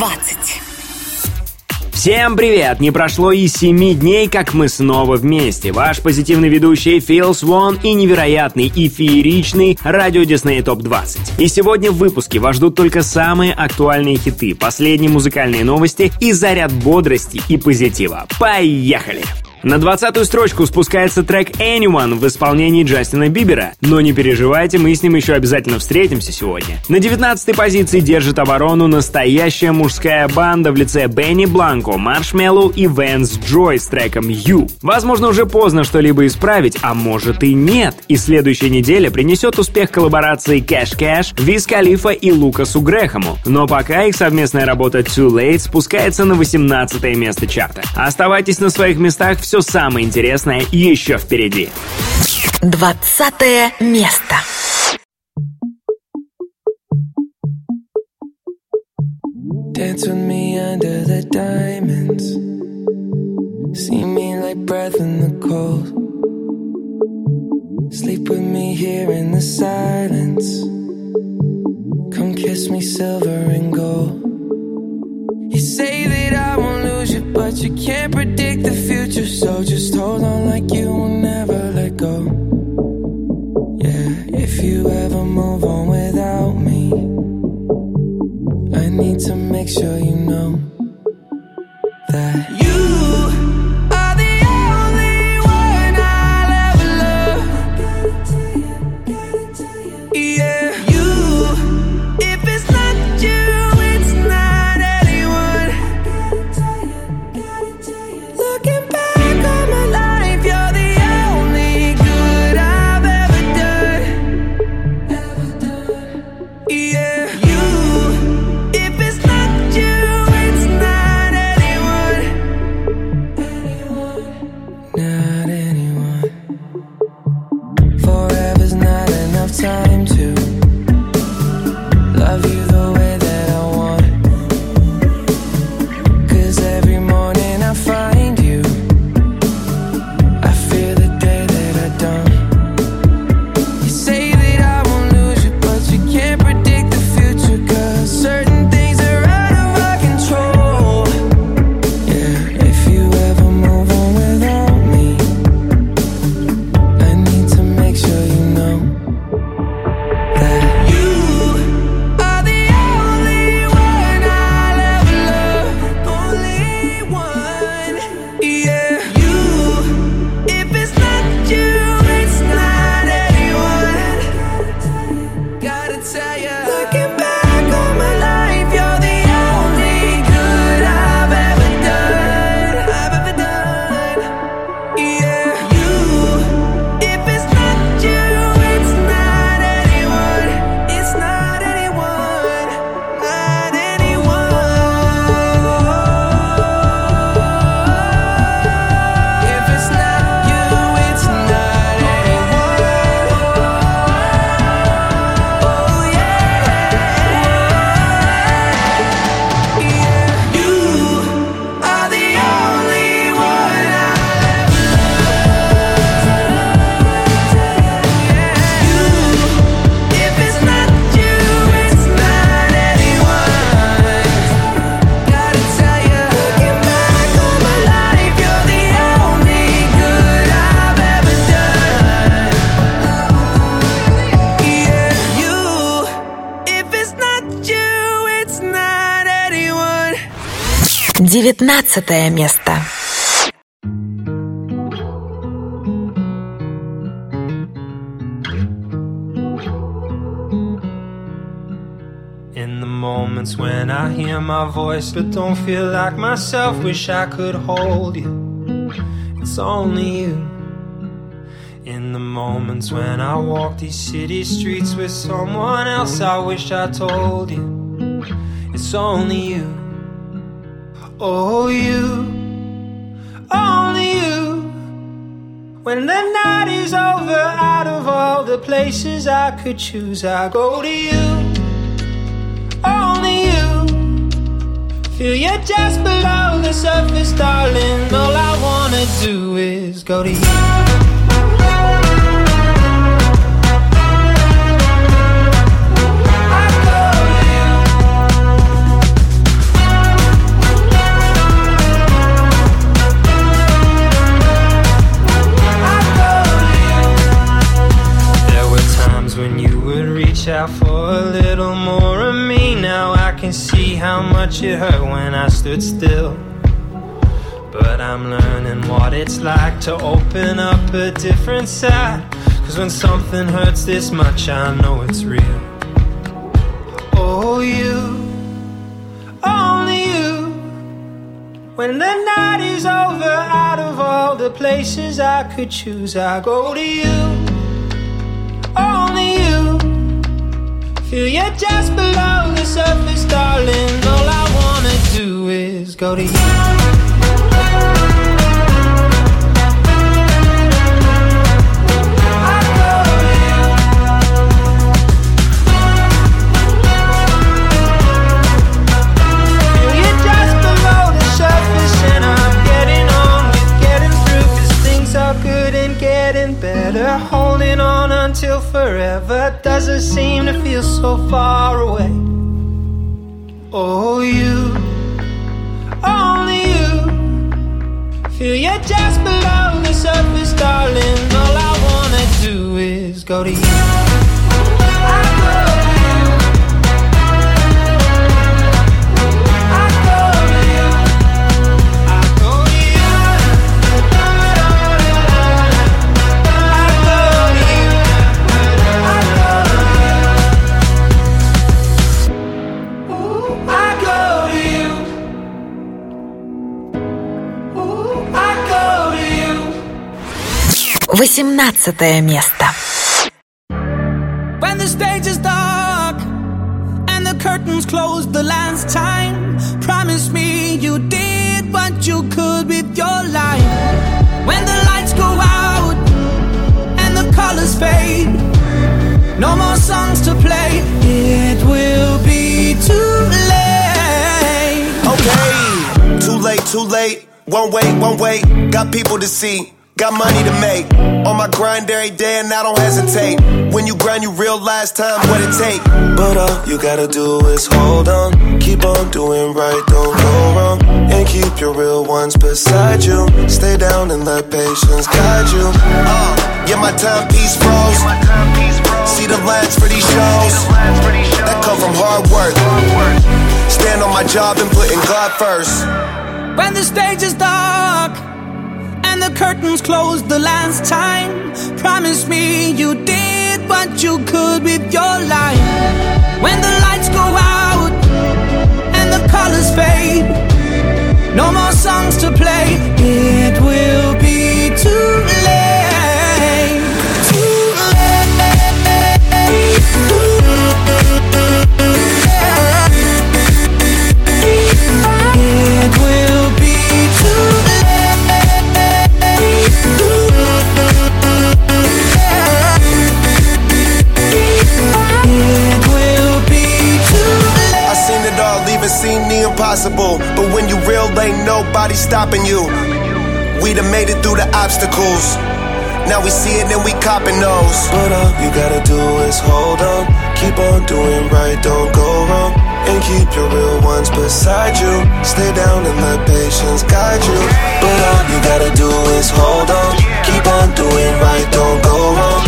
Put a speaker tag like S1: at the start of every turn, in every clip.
S1: Дисней ТОП-20
S2: Всем привет! Не прошло и семи дней, как мы снова вместе. Ваш позитивный ведущий Фил Свон и невероятный и фееричный радио Дисней ТОП 20. И сегодня в выпуске вас ждут только самые актуальные хиты, последние музыкальные новости и заряд бодрости и позитива. Поехали! На 20-ю строчку спускается трек Anyone в исполнении Джастина Бибера. Но не переживайте, мы с ним еще обязательно встретимся сегодня. На 19-й позиции держит оборону настоящая мужская банда в лице Бенни Бланко, Маршмеллоу и Вэнс Джой с треком You. Возможно, уже поздно что-либо исправить, а может и нет. И следующая неделя принесет успех коллаборации Cash Cash, Виз Калифа и Лукасу Грэхэму. Но пока их совместная работа Too Late спускается на 18 место чарта. Оставайтесь на своих местах, все самое интересное еще впереди.
S1: Двадцатое место.
S3: Dance with me under the diamonds. See me like breath in the cold. Sleep with me here in the silence. Come kiss me silver and gold. You say but you can't predict the future. So just hold on like you will never let go. Yeah, if you ever move on without me, I need to make sure you know that you
S1: Девятнадцатое место.
S4: In the moments when I hear my voice but don't feel like myself, wish I could hold you. It's only you. In the moments when I walk these city streets with someone else, I wish I told you. It's only you. Oh, you. Only you. When the night is over, out of all the places I could choose, I go to you. Only you. Feel you just below the surface, darling. All I wanna do is go to you. A little more of me. Now I can see how much it hurt when I stood still. But I'm learning what it's like to open up a different side. Cause when something hurts this much, I know it's real. Oh, you, only you. When the night is over, out of all the places I could choose, I go to you. Feel you just below the surface, darling. All I wanna do is go to you. I go you. Feel you just below the surface, and I'm getting on getting through. 'Cause things are good and getting better. Holding until forever doesn't seem to feel so far away. Oh, you, only you. Feel you just below the surface, darling. All I wanna do is go to you.
S1: 18 место.
S5: When the stage is dark and the curtains close the last time, promise me you did what you could with your life. When the lights go out and the colors fade, no more songs to play, it will be too late.
S6: Okay, too late, too late. One way, one way, got people to see got money to make. On my grind every day and I don't hesitate. When you grind, you realize time what it take. But all you gotta do is hold on, keep on doing right, don't go wrong, and keep your real ones beside you. Stay down and let patience guide you. Uh, yeah, my timepiece froze. See the lines for these shows that come from hard work. Stand on my job and putting God first.
S5: When the stage is dark and the curtains close the last time, promise me you did what you could with your life. When the lights go out and the colors fade, no more songs to play, it will be too late.
S6: But when you real, ain't nobody stopping you. We done made it through the obstacles. Now we see it and we copping those. But all you gotta do is hold on. Keep on doing right, don't go wrong. And keep your real ones beside you. Stay down and let patience guide you. But all you gotta do is hold on. Keep on doing right, don't go wrong.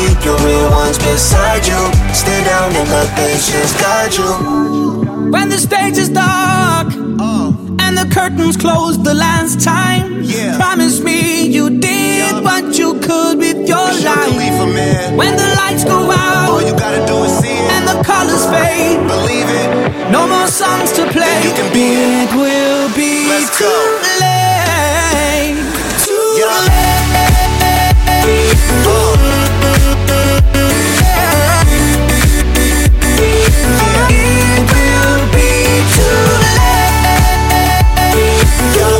S6: Keep your real ones beside you. Stay down and let patience guide you.
S5: When the stage is dark oh. and the curtains close the last time,
S6: Yeah.
S5: promise me you did what you could with your life.
S6: Khalifa, man.
S5: When the lights go out, All
S6: you gotta do is see it.
S5: and the colors fade,
S6: Believe it.
S5: no more songs to play.
S6: you can be it.
S5: It will be
S6: Let's
S5: too
S6: go.
S5: late. Too
S6: Yeah.
S5: late. It
S6: That's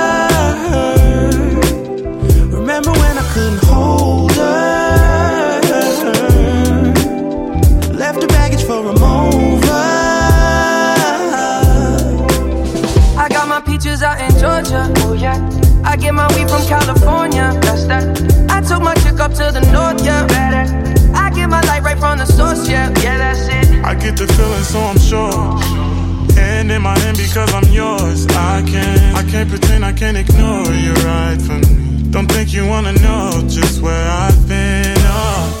S7: In Georgia. Oh yeah. I get my weed from California. That's that. I took my chick up to the north. Yeah, better. I get my light right from the source. Yeah, yeah, that's it.
S8: I get the feeling, so I'm sure. Hand in my hand because I'm yours. I can't, I can't pretend, I can't ignore you right from me. Don't think you wanna know just where I've been. Oh,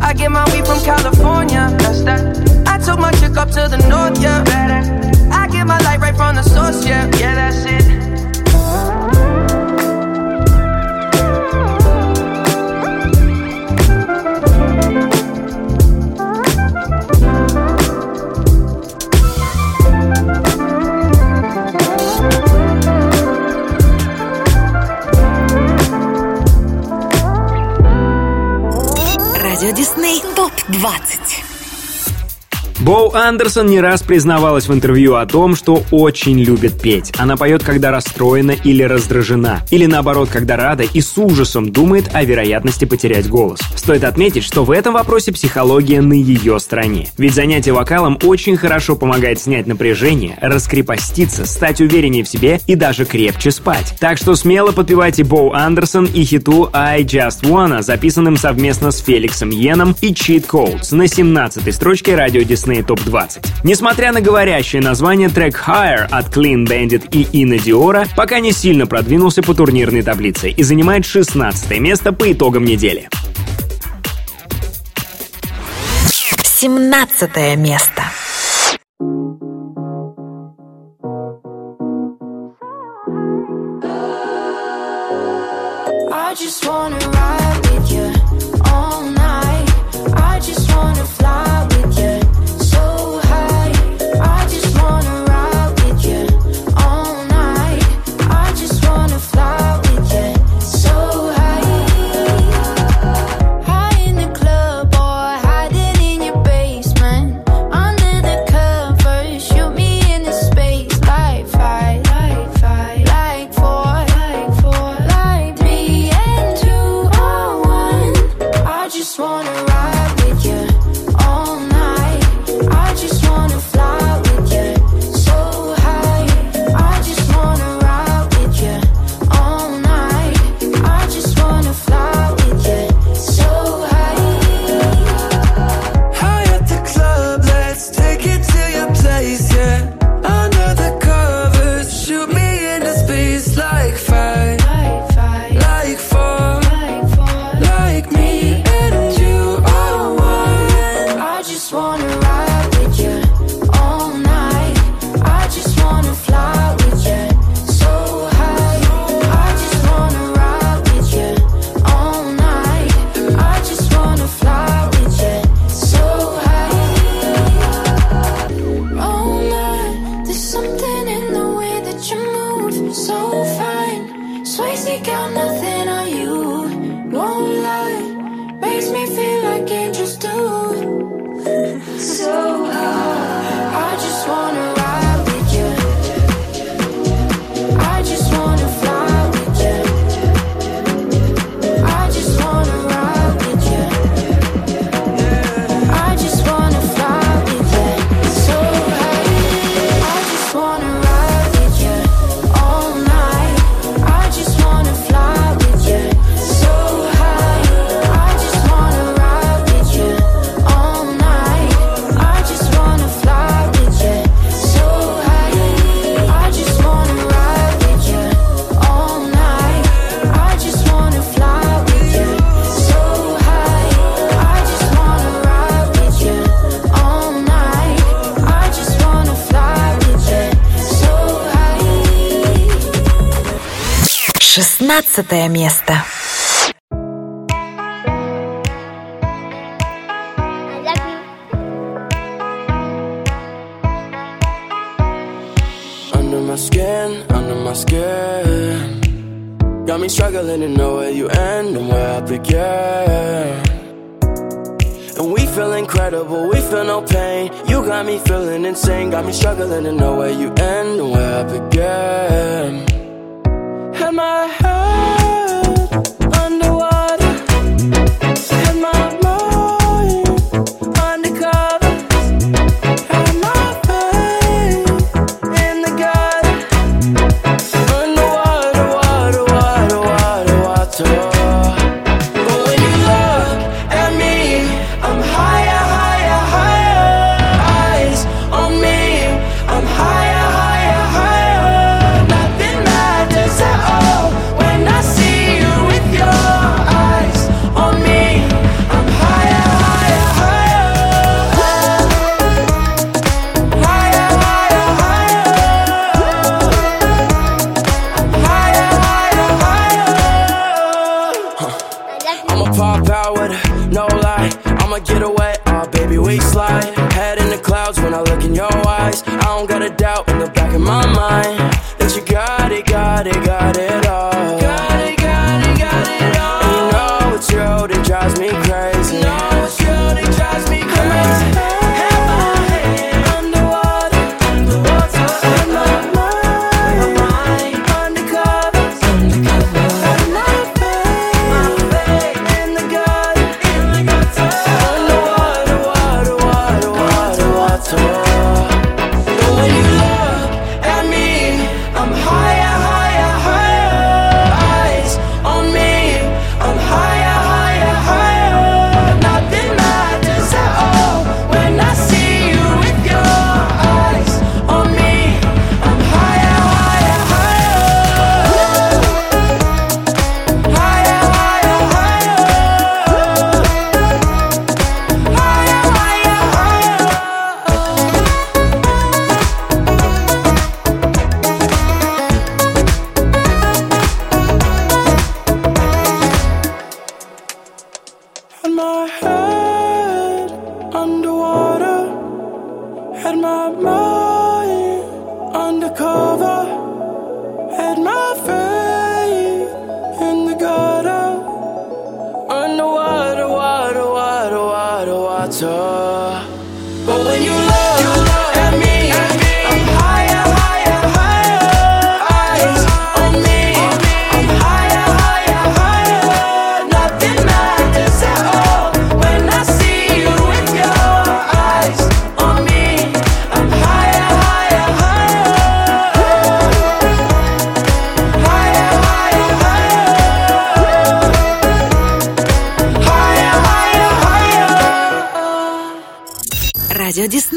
S7: I get my weed from California, that's that. I took my chick up to the north, yeah, better. I get my light right from the source, yeah, yeah, that's it.
S9: Радио Дисней ТОП-20
S2: Боу Андерсон не раз признавалась в интервью о том, что очень любит петь. Она поет, когда расстроена или раздражена, или наоборот, когда рада и с ужасом думает о вероятности потерять голос. Стоит отметить, что в этом вопросе психология на ее стороне. Ведь занятие вокалом очень хорошо помогает снять напряжение, раскрепоститься, стать увереннее в себе и даже крепче спать. Так что смело подпевайте Боу Андерсон и хиту I Just Wanna, записанным совместно с Феликсом Йеном и Cheat Codes на 17-й строчке радио Дисней Топ 20. Несмотря на говорящее название, трек Higher от Clean Bandit и Инна Диора пока не сильно продвинулся по турнирной таблице и занимает 16 место по итогам недели.
S9: 17 место.
S10: I just wanna ride with you all night. I just wanna fly with you
S9: 15 место.
S11: Skin, under my skin. Got me struggling to know where you end and where I begin. And we feel incredible, we feel no pain. You got me feeling insane, got me struggling to know where you end and where I begin my heart underwater. But when you
S9: love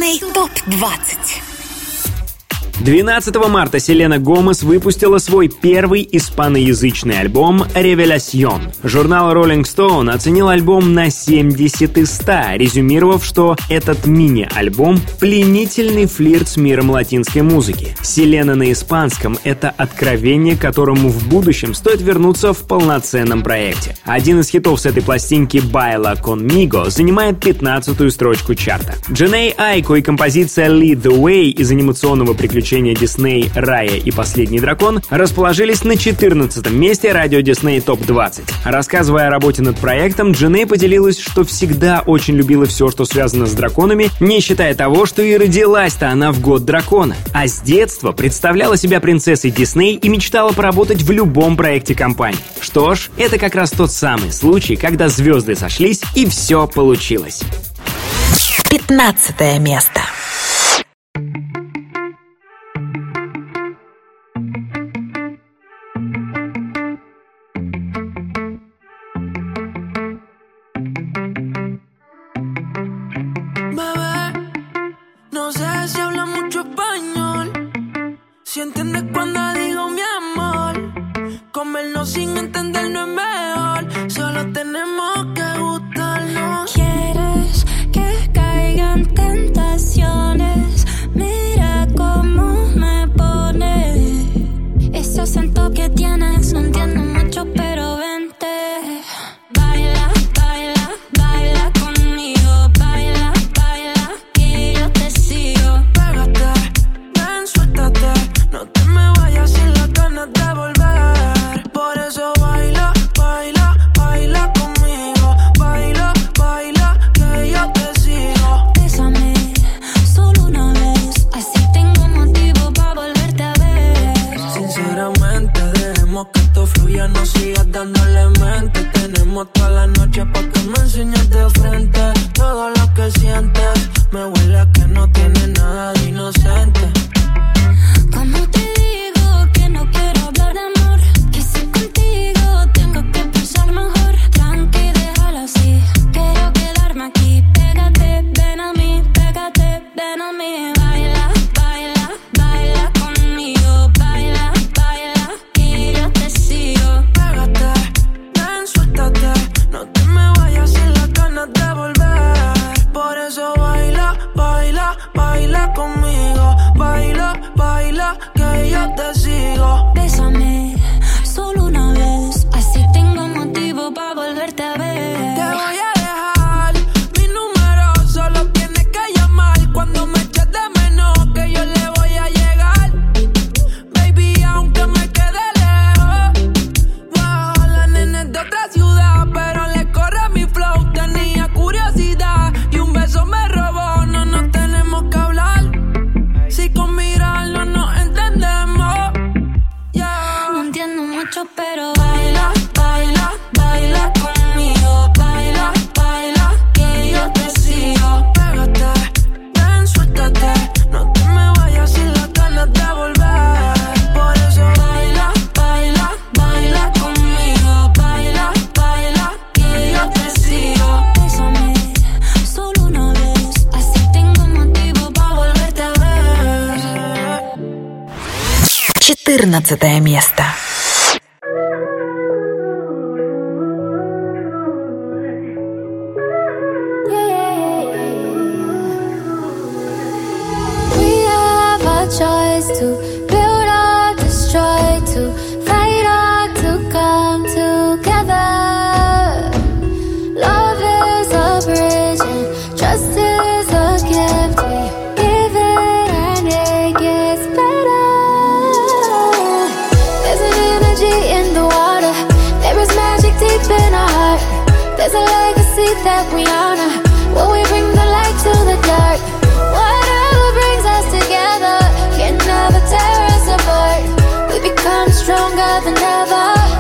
S9: Приятный ТОП-20
S2: 12 марта Селена Гомес выпустила свой первый испаноязычный альбом «Ревелясьон». Журнал Rolling Stone оценил альбом на 70 из 100, резюмировав, что этот мини-альбом — пленительный флирт с миром латинской музыки. «Селена на испанском» — это откровение, которому в будущем стоит вернуться в полноценном проекте. Один из хитов с этой пластинки «Байла Conmigo» занимает 15-ю строчку чарта. Дженей Айко и композиция «Lead the Way» из анимационного приключения приключения Дисней «Рая и последний дракон» расположились на 14 месте радио Дисней ТОП-20. Рассказывая о работе над проектом, Дженей поделилась, что всегда очень любила все, что связано с драконами, не считая того, что и родилась-то она в год дракона. А с детства представляла себя принцессой Дисней и мечтала поработать в любом проекте компании. Что ж, это как раз тот самый случай, когда звезды сошлись и все получилось.
S1: 15 место.
S10: legacy that we honor. Will we bring the light to the dark? Whatever brings us together can never tear us apart. We become stronger than ever.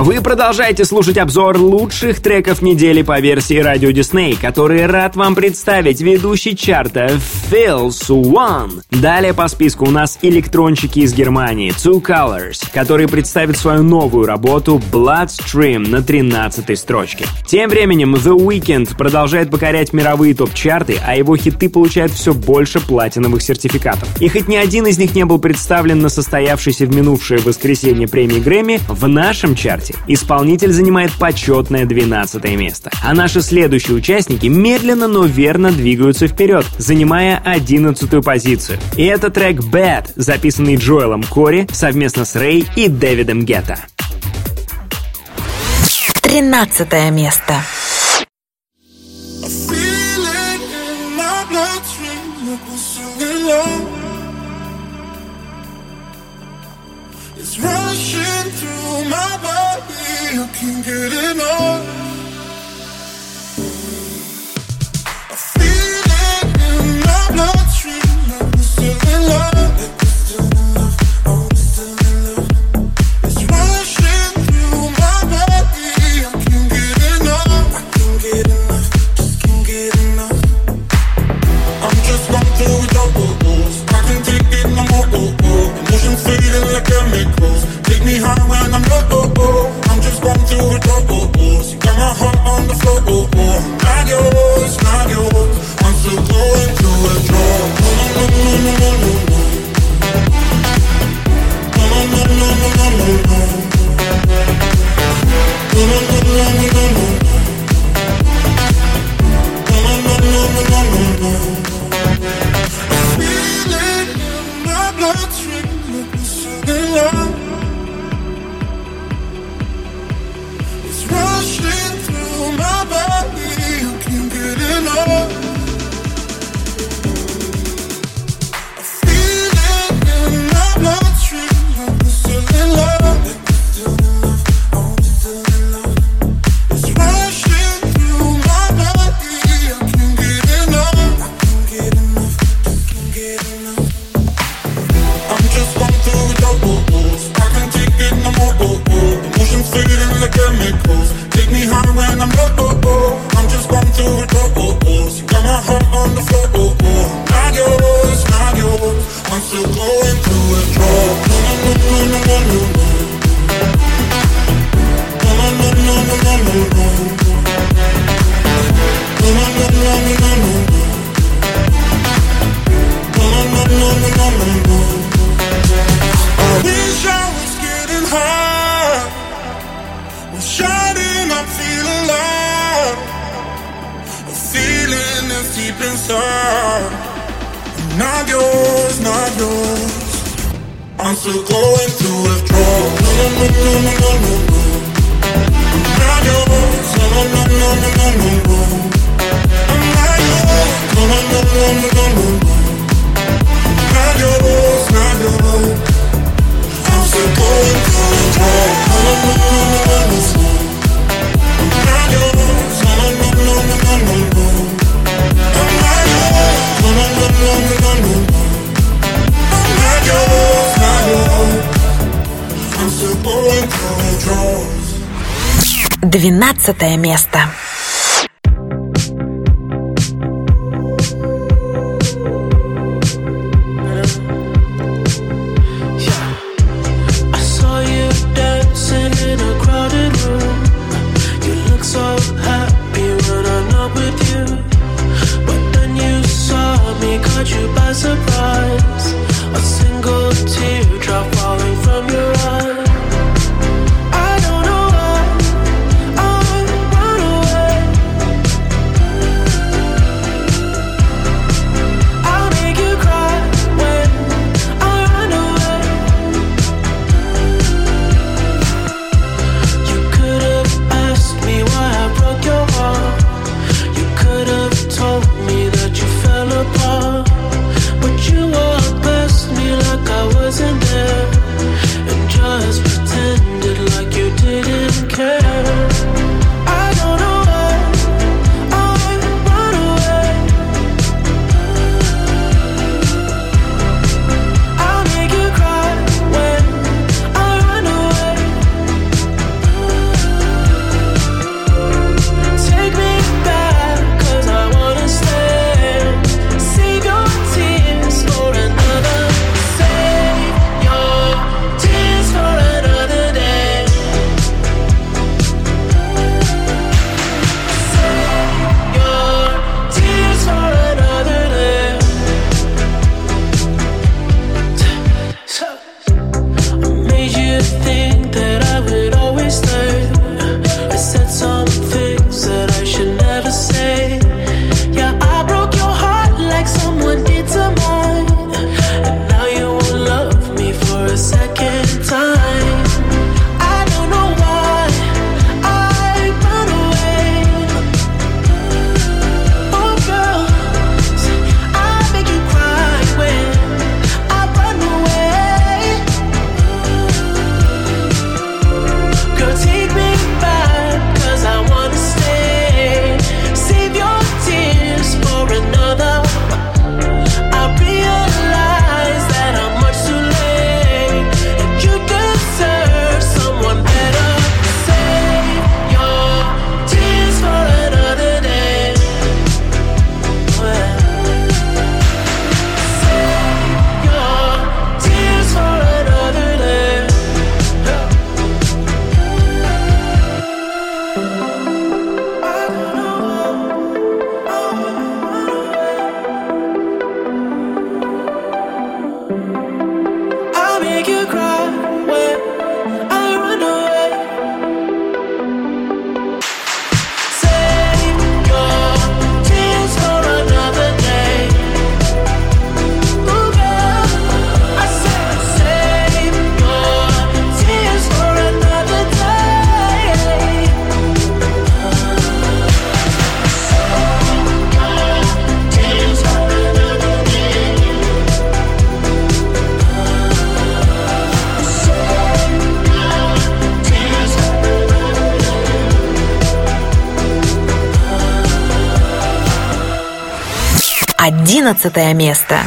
S2: Вы продолжаете слушать обзор лучших треков недели по версии Радио Дисней, который рад вам представить ведущий чарта Phil Swan. Далее по списку у нас электронщики из Германии Two Colors, которые представят свою новую работу Bloodstream на 13 строчке. Тем временем The Weeknd продолжает покорять мировые топ-чарты, а его хиты получают все больше платиновых сертификатов. И хоть ни один из них не был представлен на состоявшейся в минувшее воскресенье премии Грэмми, в нашем чарте Тольятти. Исполнитель занимает почетное 12 место. А наши следующие участники медленно, но верно двигаются вперед, занимая 11 позицию. И это трек «Bad», записанный Джоэлом Кори совместно с Рэй и Дэвидом Гетто.
S1: 13 место.
S12: Feeling in my bloodstream, like we're singing low. It's rushing through my body. I can't get enough. I feel it in my bloodstream. I'm still in love. chemicals. Take me high when I'm low, oh, oh. I'm just going through it, oh, oh, oh. So got my heart on the floor, oh, oh. Not yours, not yours. I'm still going through a draw. No, no, no, no, no, no, no. No, no, no, no, no, no, no. No, no, no, no, no, no.
S7: 11 место.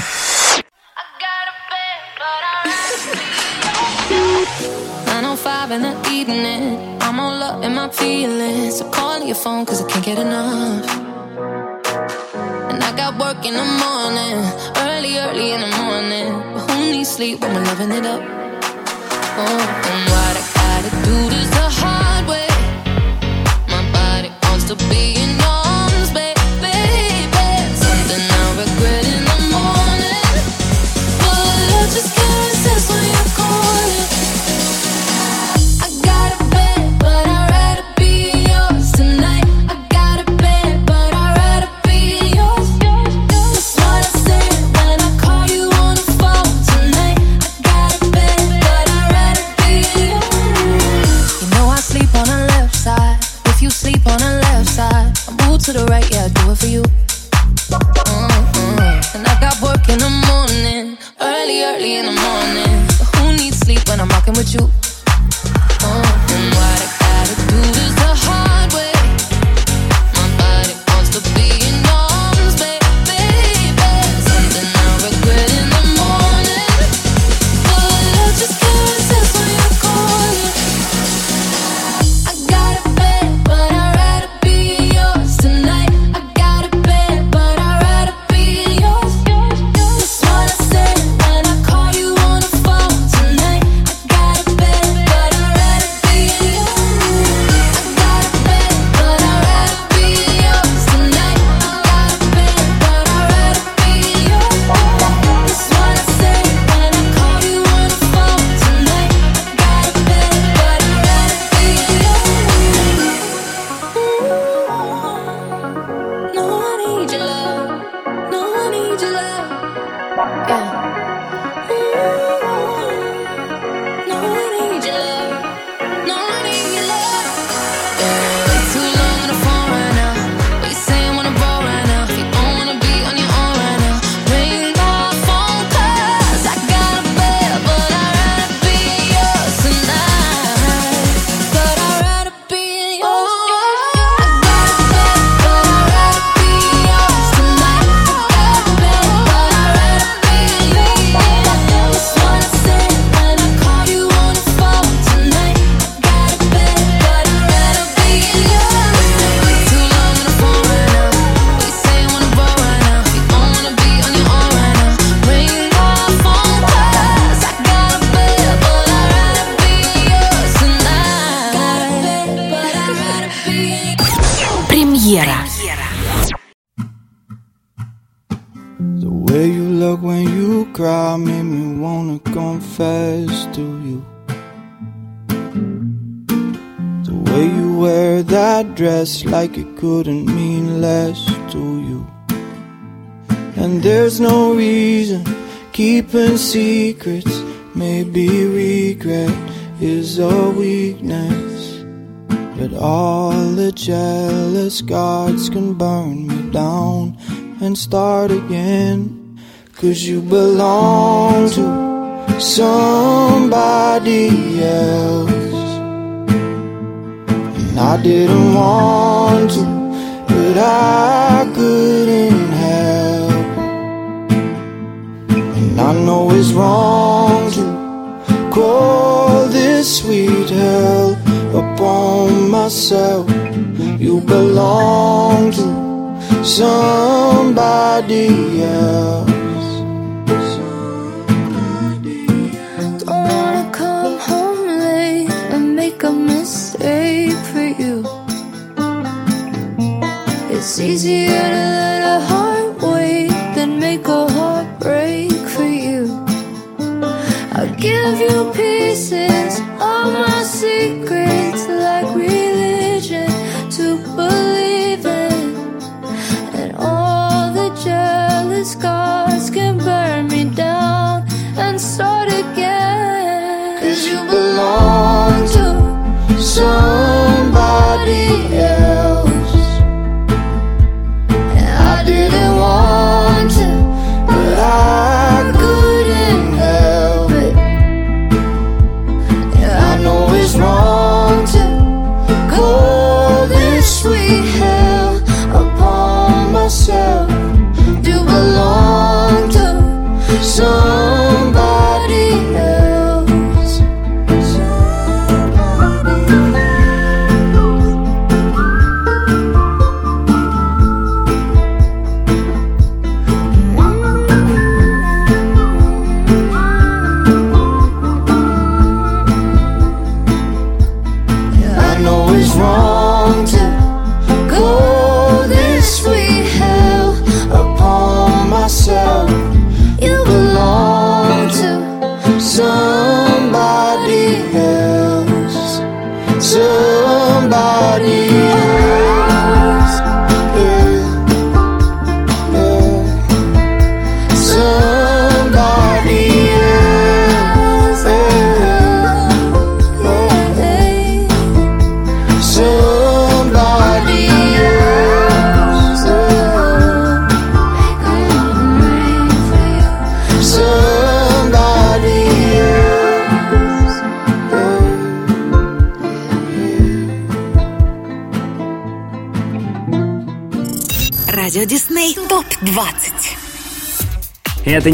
S13: Like it couldn't mean less to you. And there's no reason keeping secrets. Maybe regret is a weakness. But all the jealous gods can burn me down and start again. Cause you belong to somebody else. And I didn't want to, but I couldn't help. And I know it's wrong to call this sweet hell upon myself. You belong to somebody else.
S10: Easier to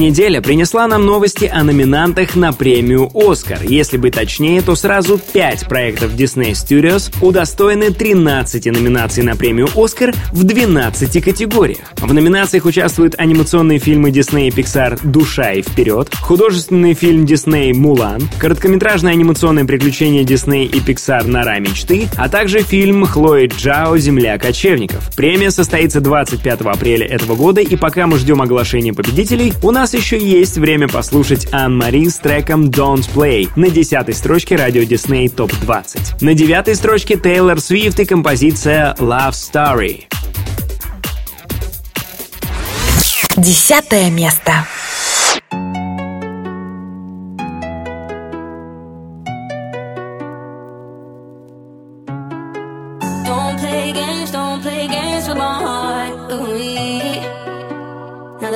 S2: неделя принесла нам новости о номинантах на премию «Оскар». Если быть точнее, то сразу 5 проектов Disney Studios удостоены 13 номинаций на премию «Оскар» в 12 категориях. В номинациях участвуют анимационные фильмы Disney и Pixar «Душа и вперед», художественный фильм Disney «Мулан», короткометражное анимационное приключение Disney и Pixar «Нора мечты», а также фильм Хлои Джао «Земля кочевников». Премия состоится 25 апреля этого года, и пока мы ждем оглашения победителей, у нас еще есть время послушать Ан-Мари с треком Don't Play на десятой строчке радио Disney ТОП 20. На девятой строчке Тейлор Свифт и композиция Love Story.
S14: Десятое место.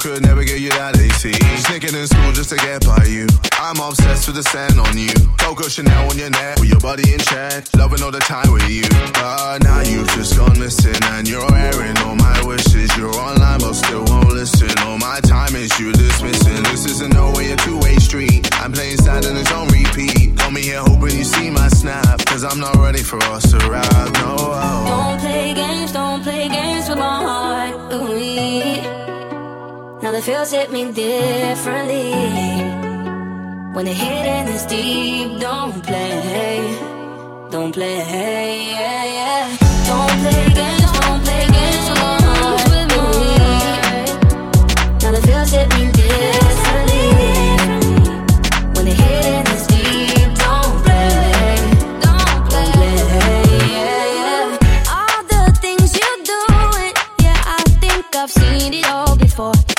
S15: Could never get you that AT. Sneaking in school just to get by you. I'm obsessed with the sand on you. Coco Chanel on your neck. With your body in check. Loving all the time with you. But now you've just gone missing and you're airing all my wishes. You're online but still won't listen. All my time is you dismissing. This isn't no way a two-way street. I'm playing sad and it's on repeat. Call me here hoping you see my snap. Cause I'm not ready for us to ride.
S14: The feels hit me differently. When the hidden is deep, don't play, don't play, yeah, yeah. Don't play games, don't play games with. Ooh, now the feels hit me differently.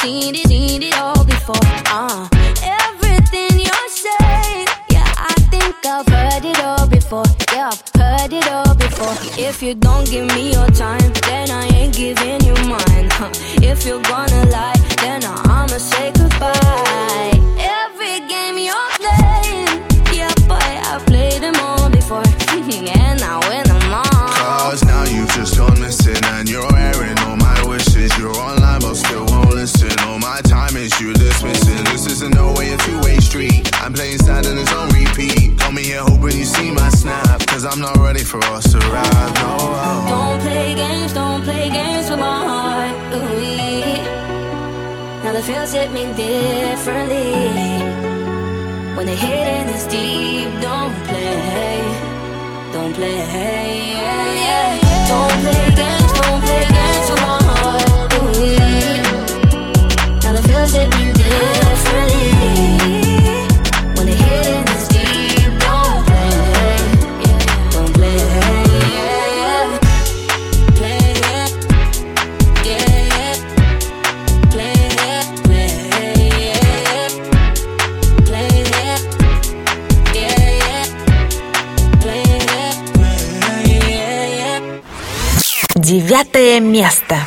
S14: Seen it, seen it all before. Uh, everything you're yeah, I think I've heard it all before, yeah, I've heard it all before. If you don't give me your time, then I ain't giving you mine. Huh. If you're gonna lie, then I'ma say goodbye. Every game you're playing, yeah, boy, I've played them all before, and I win them all.
S15: Cause now you've just gone missing and you're is you dismissing. This isn't no way a two-way street. I'm playing sad and it's on repeat. Got me here hoping you see my snap. Cause I'm not ready for us to ride. No.
S14: Don't play games, don't play games with my heart. Ooh, now the feels hit me differently. When the hidden is deep, don't play, don't play, yeah, yeah. Don't play games, don't play games with my heart. Ooh,
S10: Девятое место.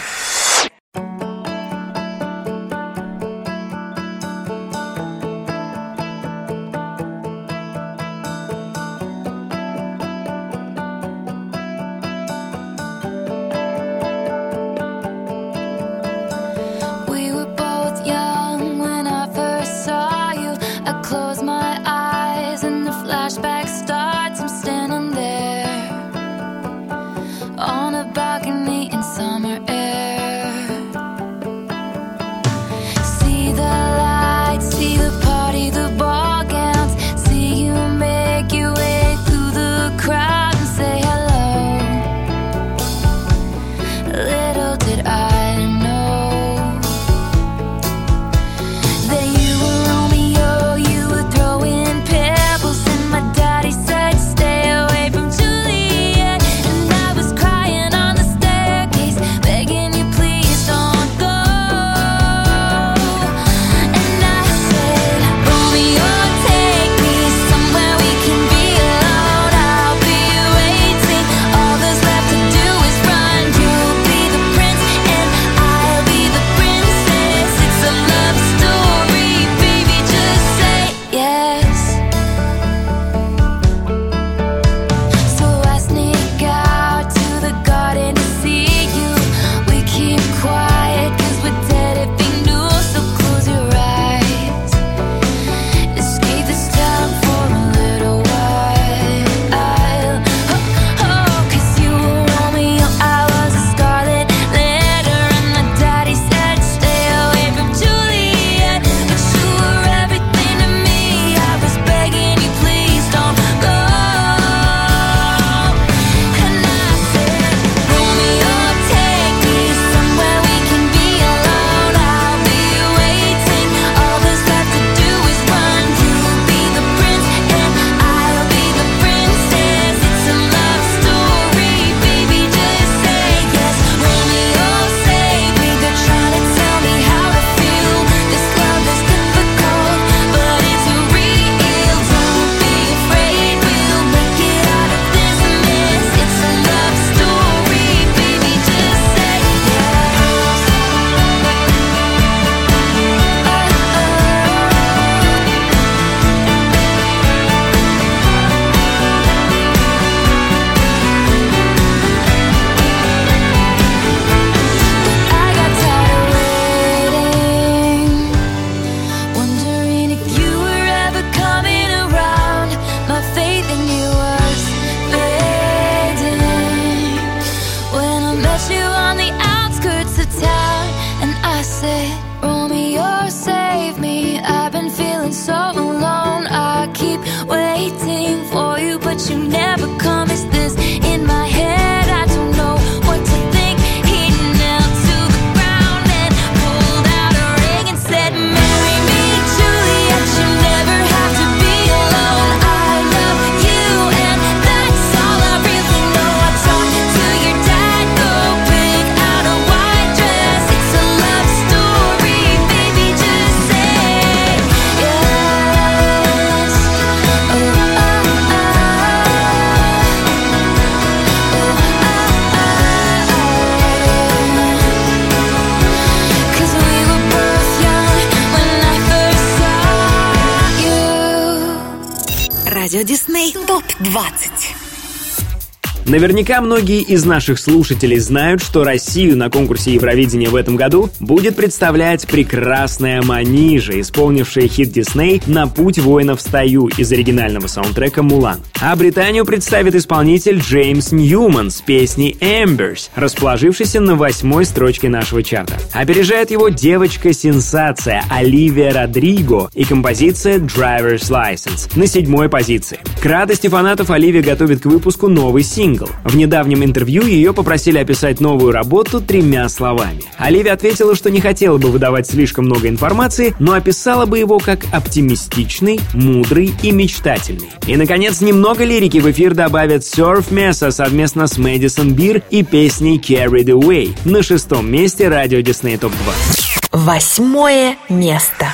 S2: Наверняка многие из наших слушателей знают, что Россию на конкурсе Евровидения в этом году будет представлять прекрасная Манижа, исполнившая хит Дисней «На путь воинов стою» из оригинального саундтрека «Мулан». А Британию представит исполнитель Джеймс Ньюман с песней «Embers», расположившейся на восьмой строчке нашего чарта. Опережает его девочка-сенсация Оливия Родриго и композиция «Driver's License» на седьмой позиции. К радости фанатов Оливия готовит к выпуску новый сингл. В недавнем интервью ее попросили описать новую работу тремя словами. Оливия ответила, что не хотела бы выдавать слишком много информации, но описала бы его как оптимистичный, мудрый и мечтательный. И, наконец, немного лирики в эфир добавят Surf Mesa совместно с Мэдисон Бир и песней Carried Away на шестом месте радио Disney Топ 20.
S1: Восьмое место.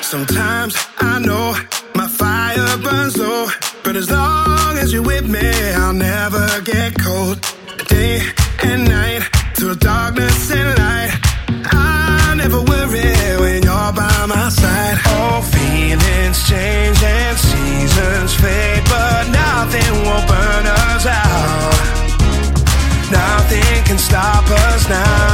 S16: Sometimes I know my fire burns low, but as long as you're with me, I'll never get cold. Day and night, through darkness and light, feelings change and seasons fade, but nothing will burn us out. Nothing can stop us now.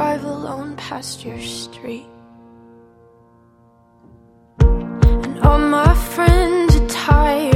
S10: drive alone past your street. And all my friends are tired.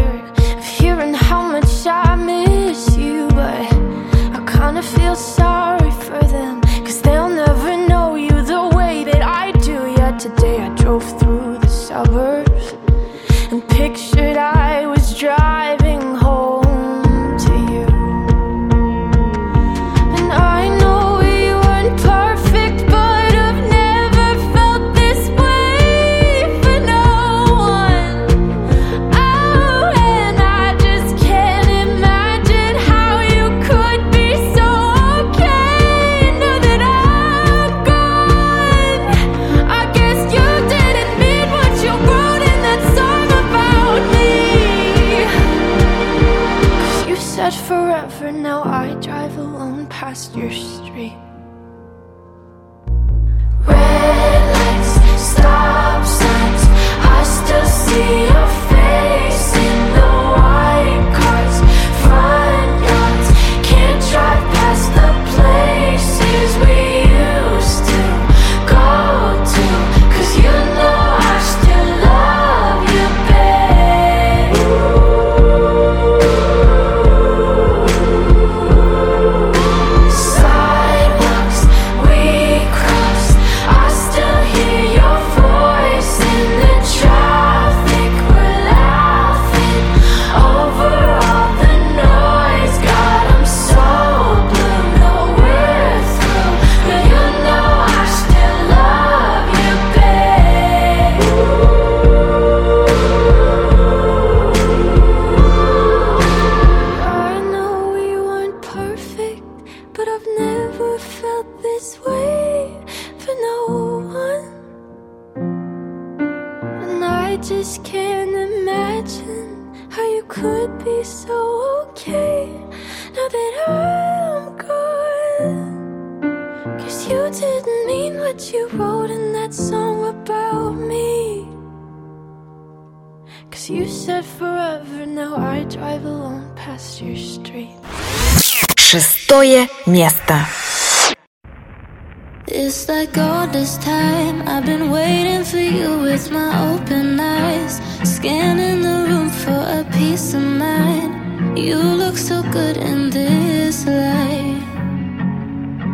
S10: You look so good in this light.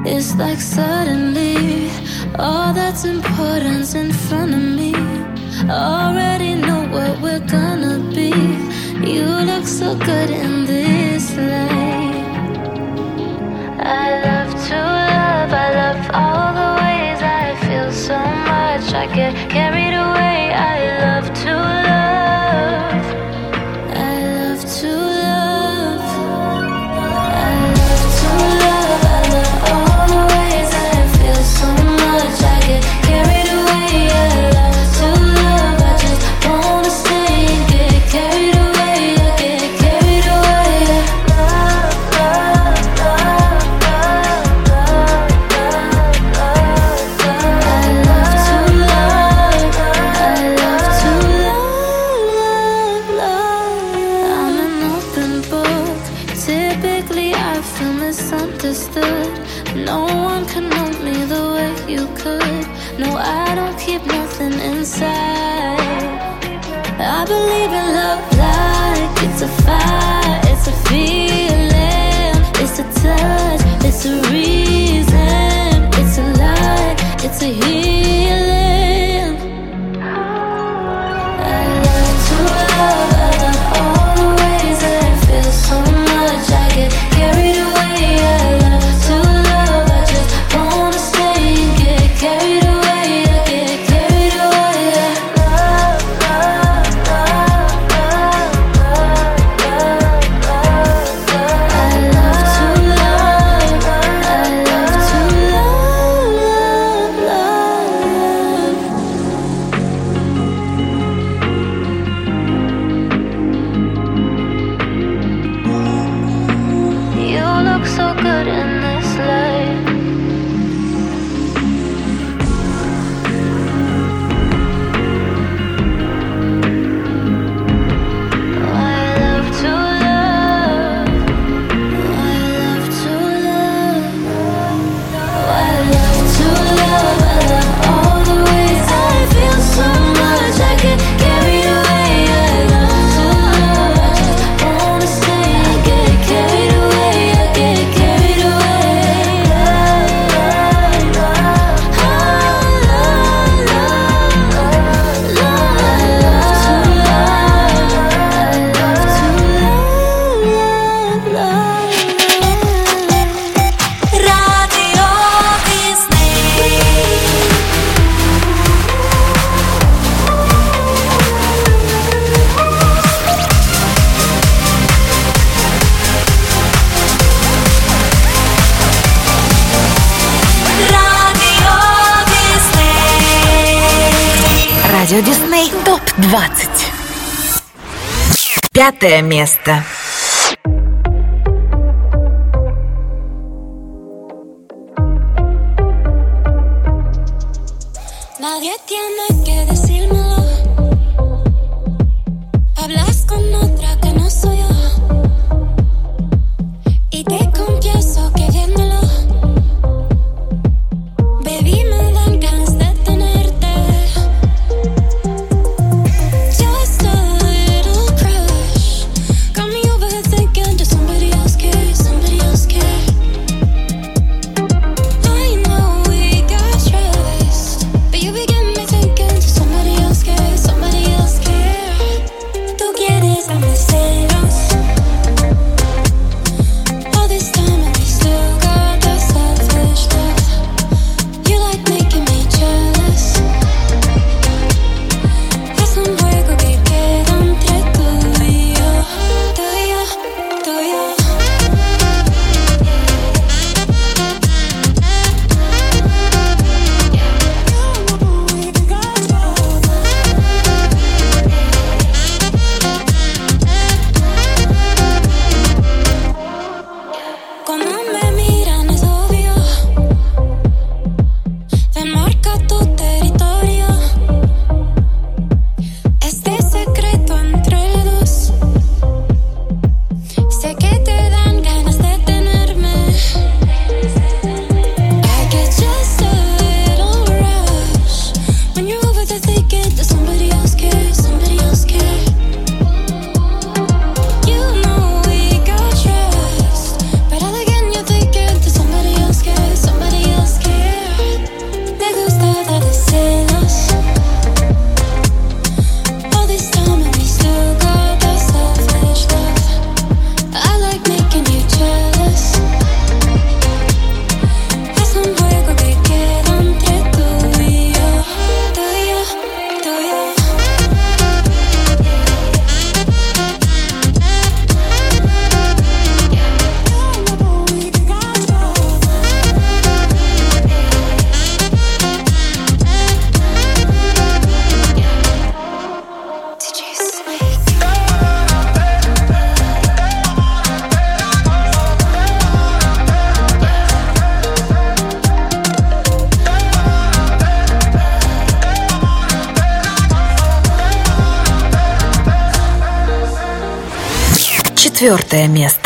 S10: It's like suddenly all that's important's in front of me. Already know what we're gonna be. You look so good in this light. I love to love, I love all the ways I feel so much. I get carried away. I love to love.
S3: открытое место. Четвертое место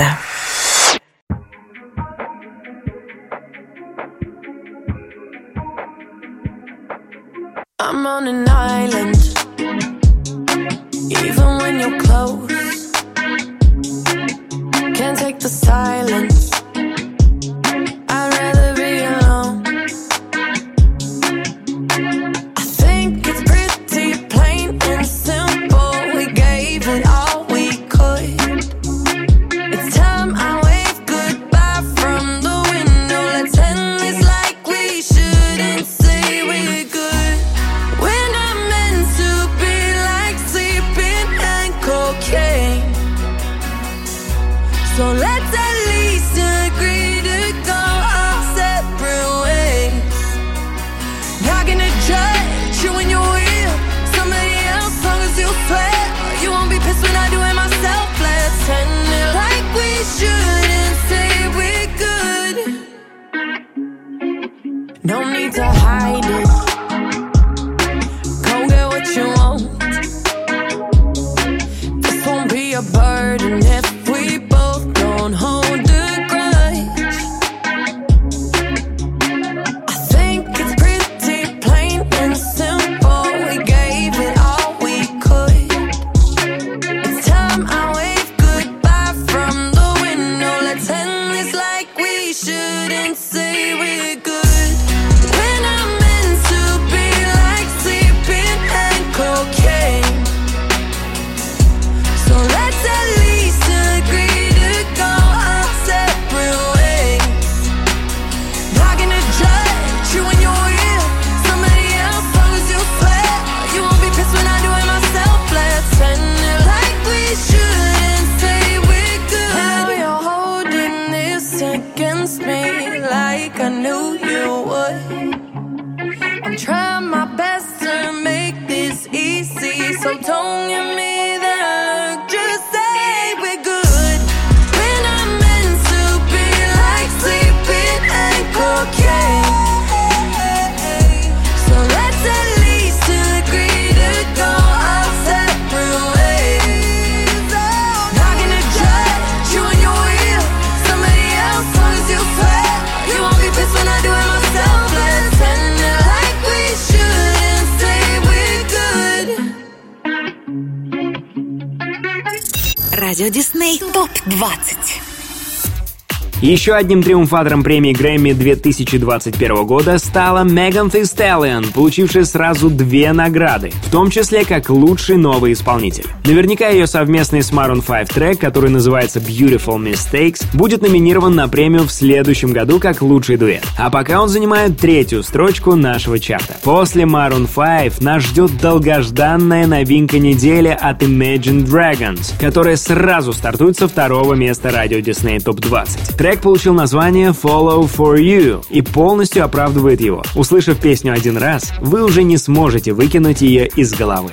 S2: Еще одним триумфатором премии Грэмми 2021 года стала Меган Thee Stallion, получившая сразу две награды, в том числе как лучший новый исполнитель. Наверняка ее совместный с Maroon 5 трек, который называется Beautiful Mistakes, будет номинирован на премию в следующем году как лучший дуэт. А пока он занимает третью строчку нашего чарта. После Maroon 5 нас ждет долгожданная новинка недели от Imagine Dragons, которая сразу стартует со второго места радио Disney Top 20. Трек получил название Follow For You и полностью оправдывает его. Услышав песню один раз, вы уже не сможете выкинуть ее из головы.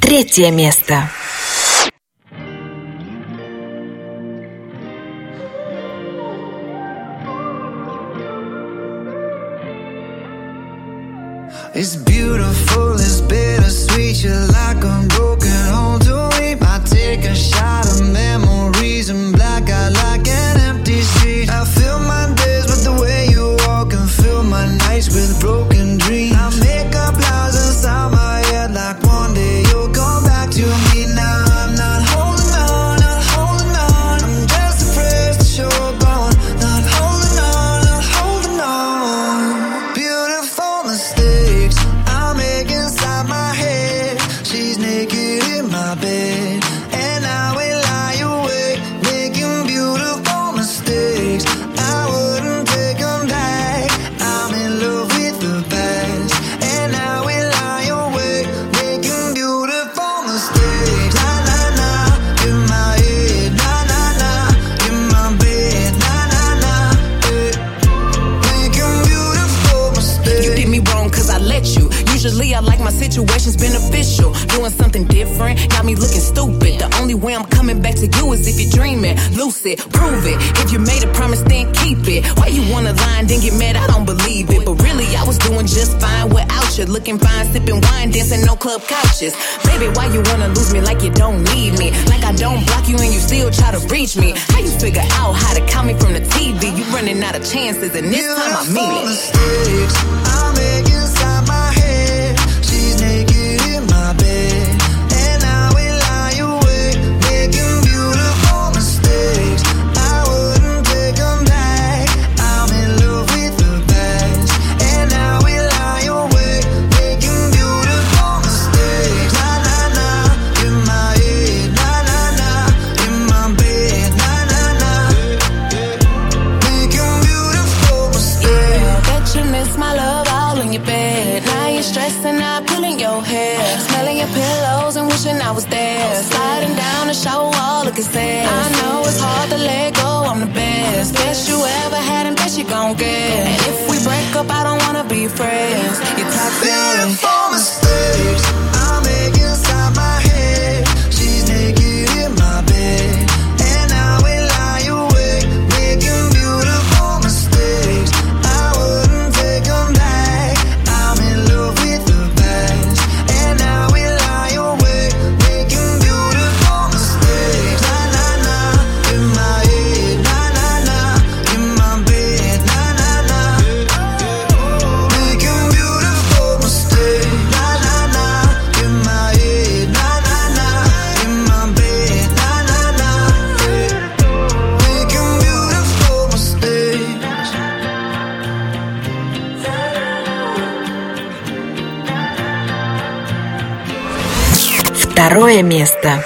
S1: Третье место.
S17: It's beautiful, it's bittersweet, you're like a cautious.
S1: Второе место.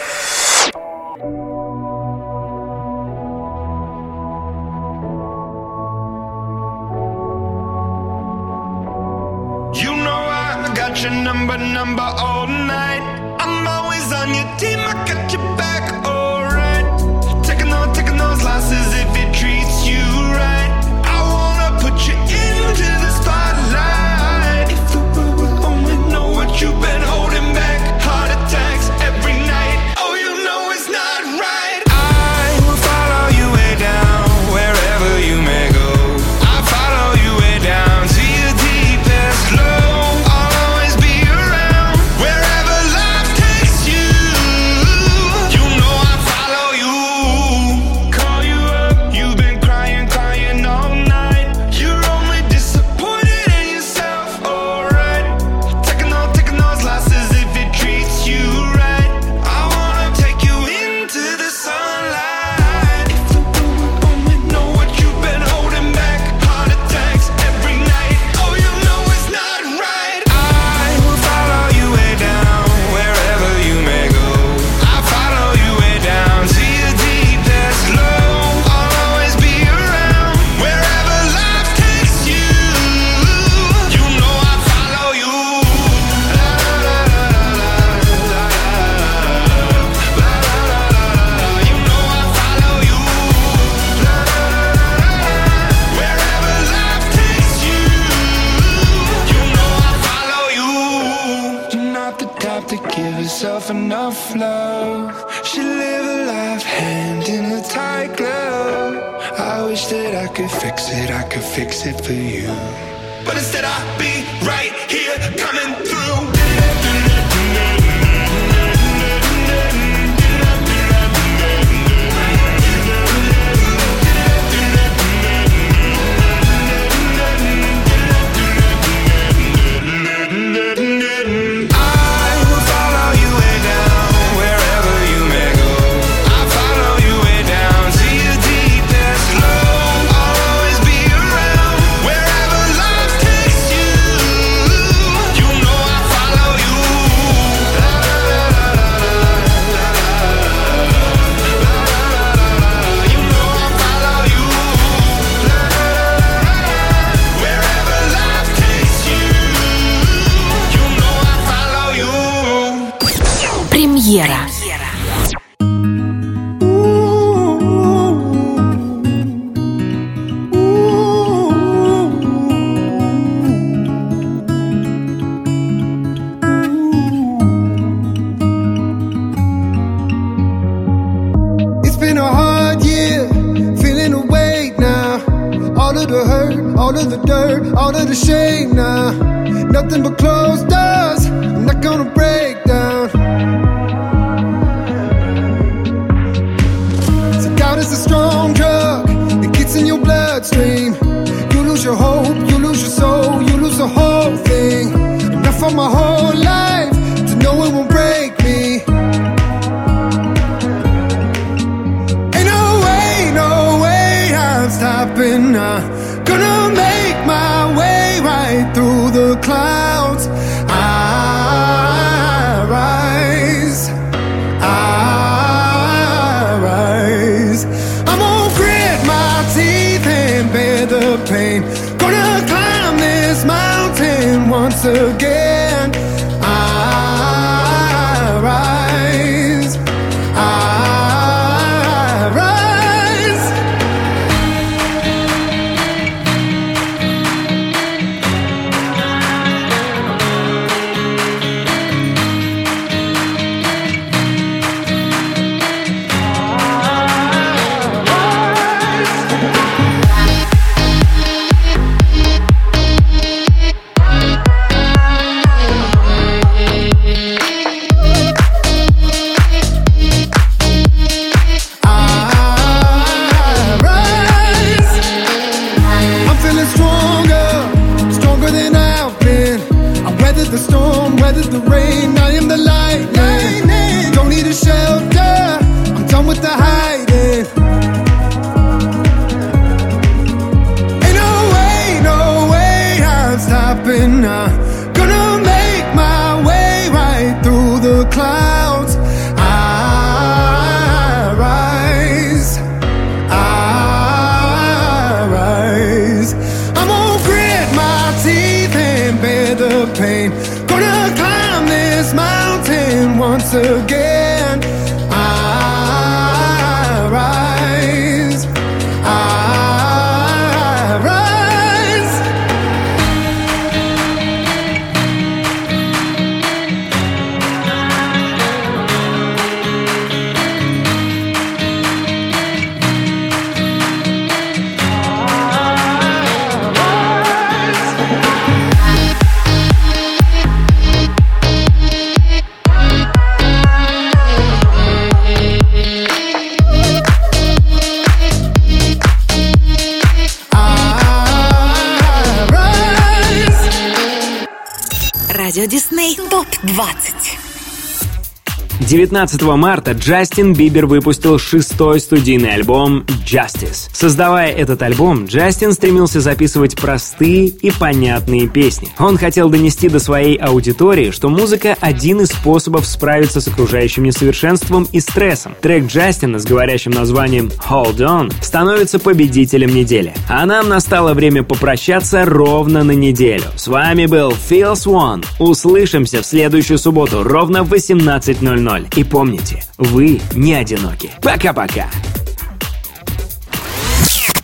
S2: 19 марта Джастин Бибер выпустил шестой студийный альбом «Justice». Создавая этот альбом, Джастин стремился записывать простые и понятные песни. Он хотел донести до своей аудитории, что музыка — один из способов справиться с окружающим несовершенством и стрессом. Трек Джастина с говорящим названием «Hold On» становится победителем недели. А нам настало время попрощаться ровно на неделю. С вами был Фил Свон. Услышимся в следующую субботу ровно в 18.00. И помните, вы не одиноки. Пока-пока!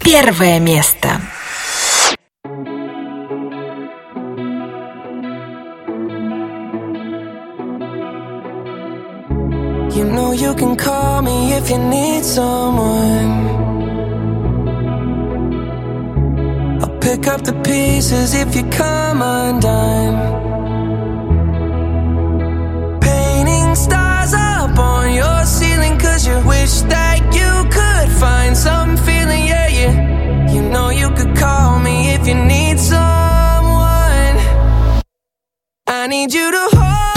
S1: первое место.
S3: You know you can call me if you need someone. I'll pick up the pieces if you come undone. Painting stars up on your ceiling, cause you wish that you could find some feeling, yeah, yeah. You know you could call me if you need someone. I need you to hold.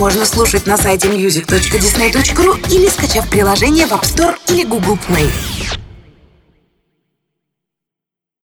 S9: можно слушать на сайте music.disney.ru или скачав приложение в App Store или Google Play.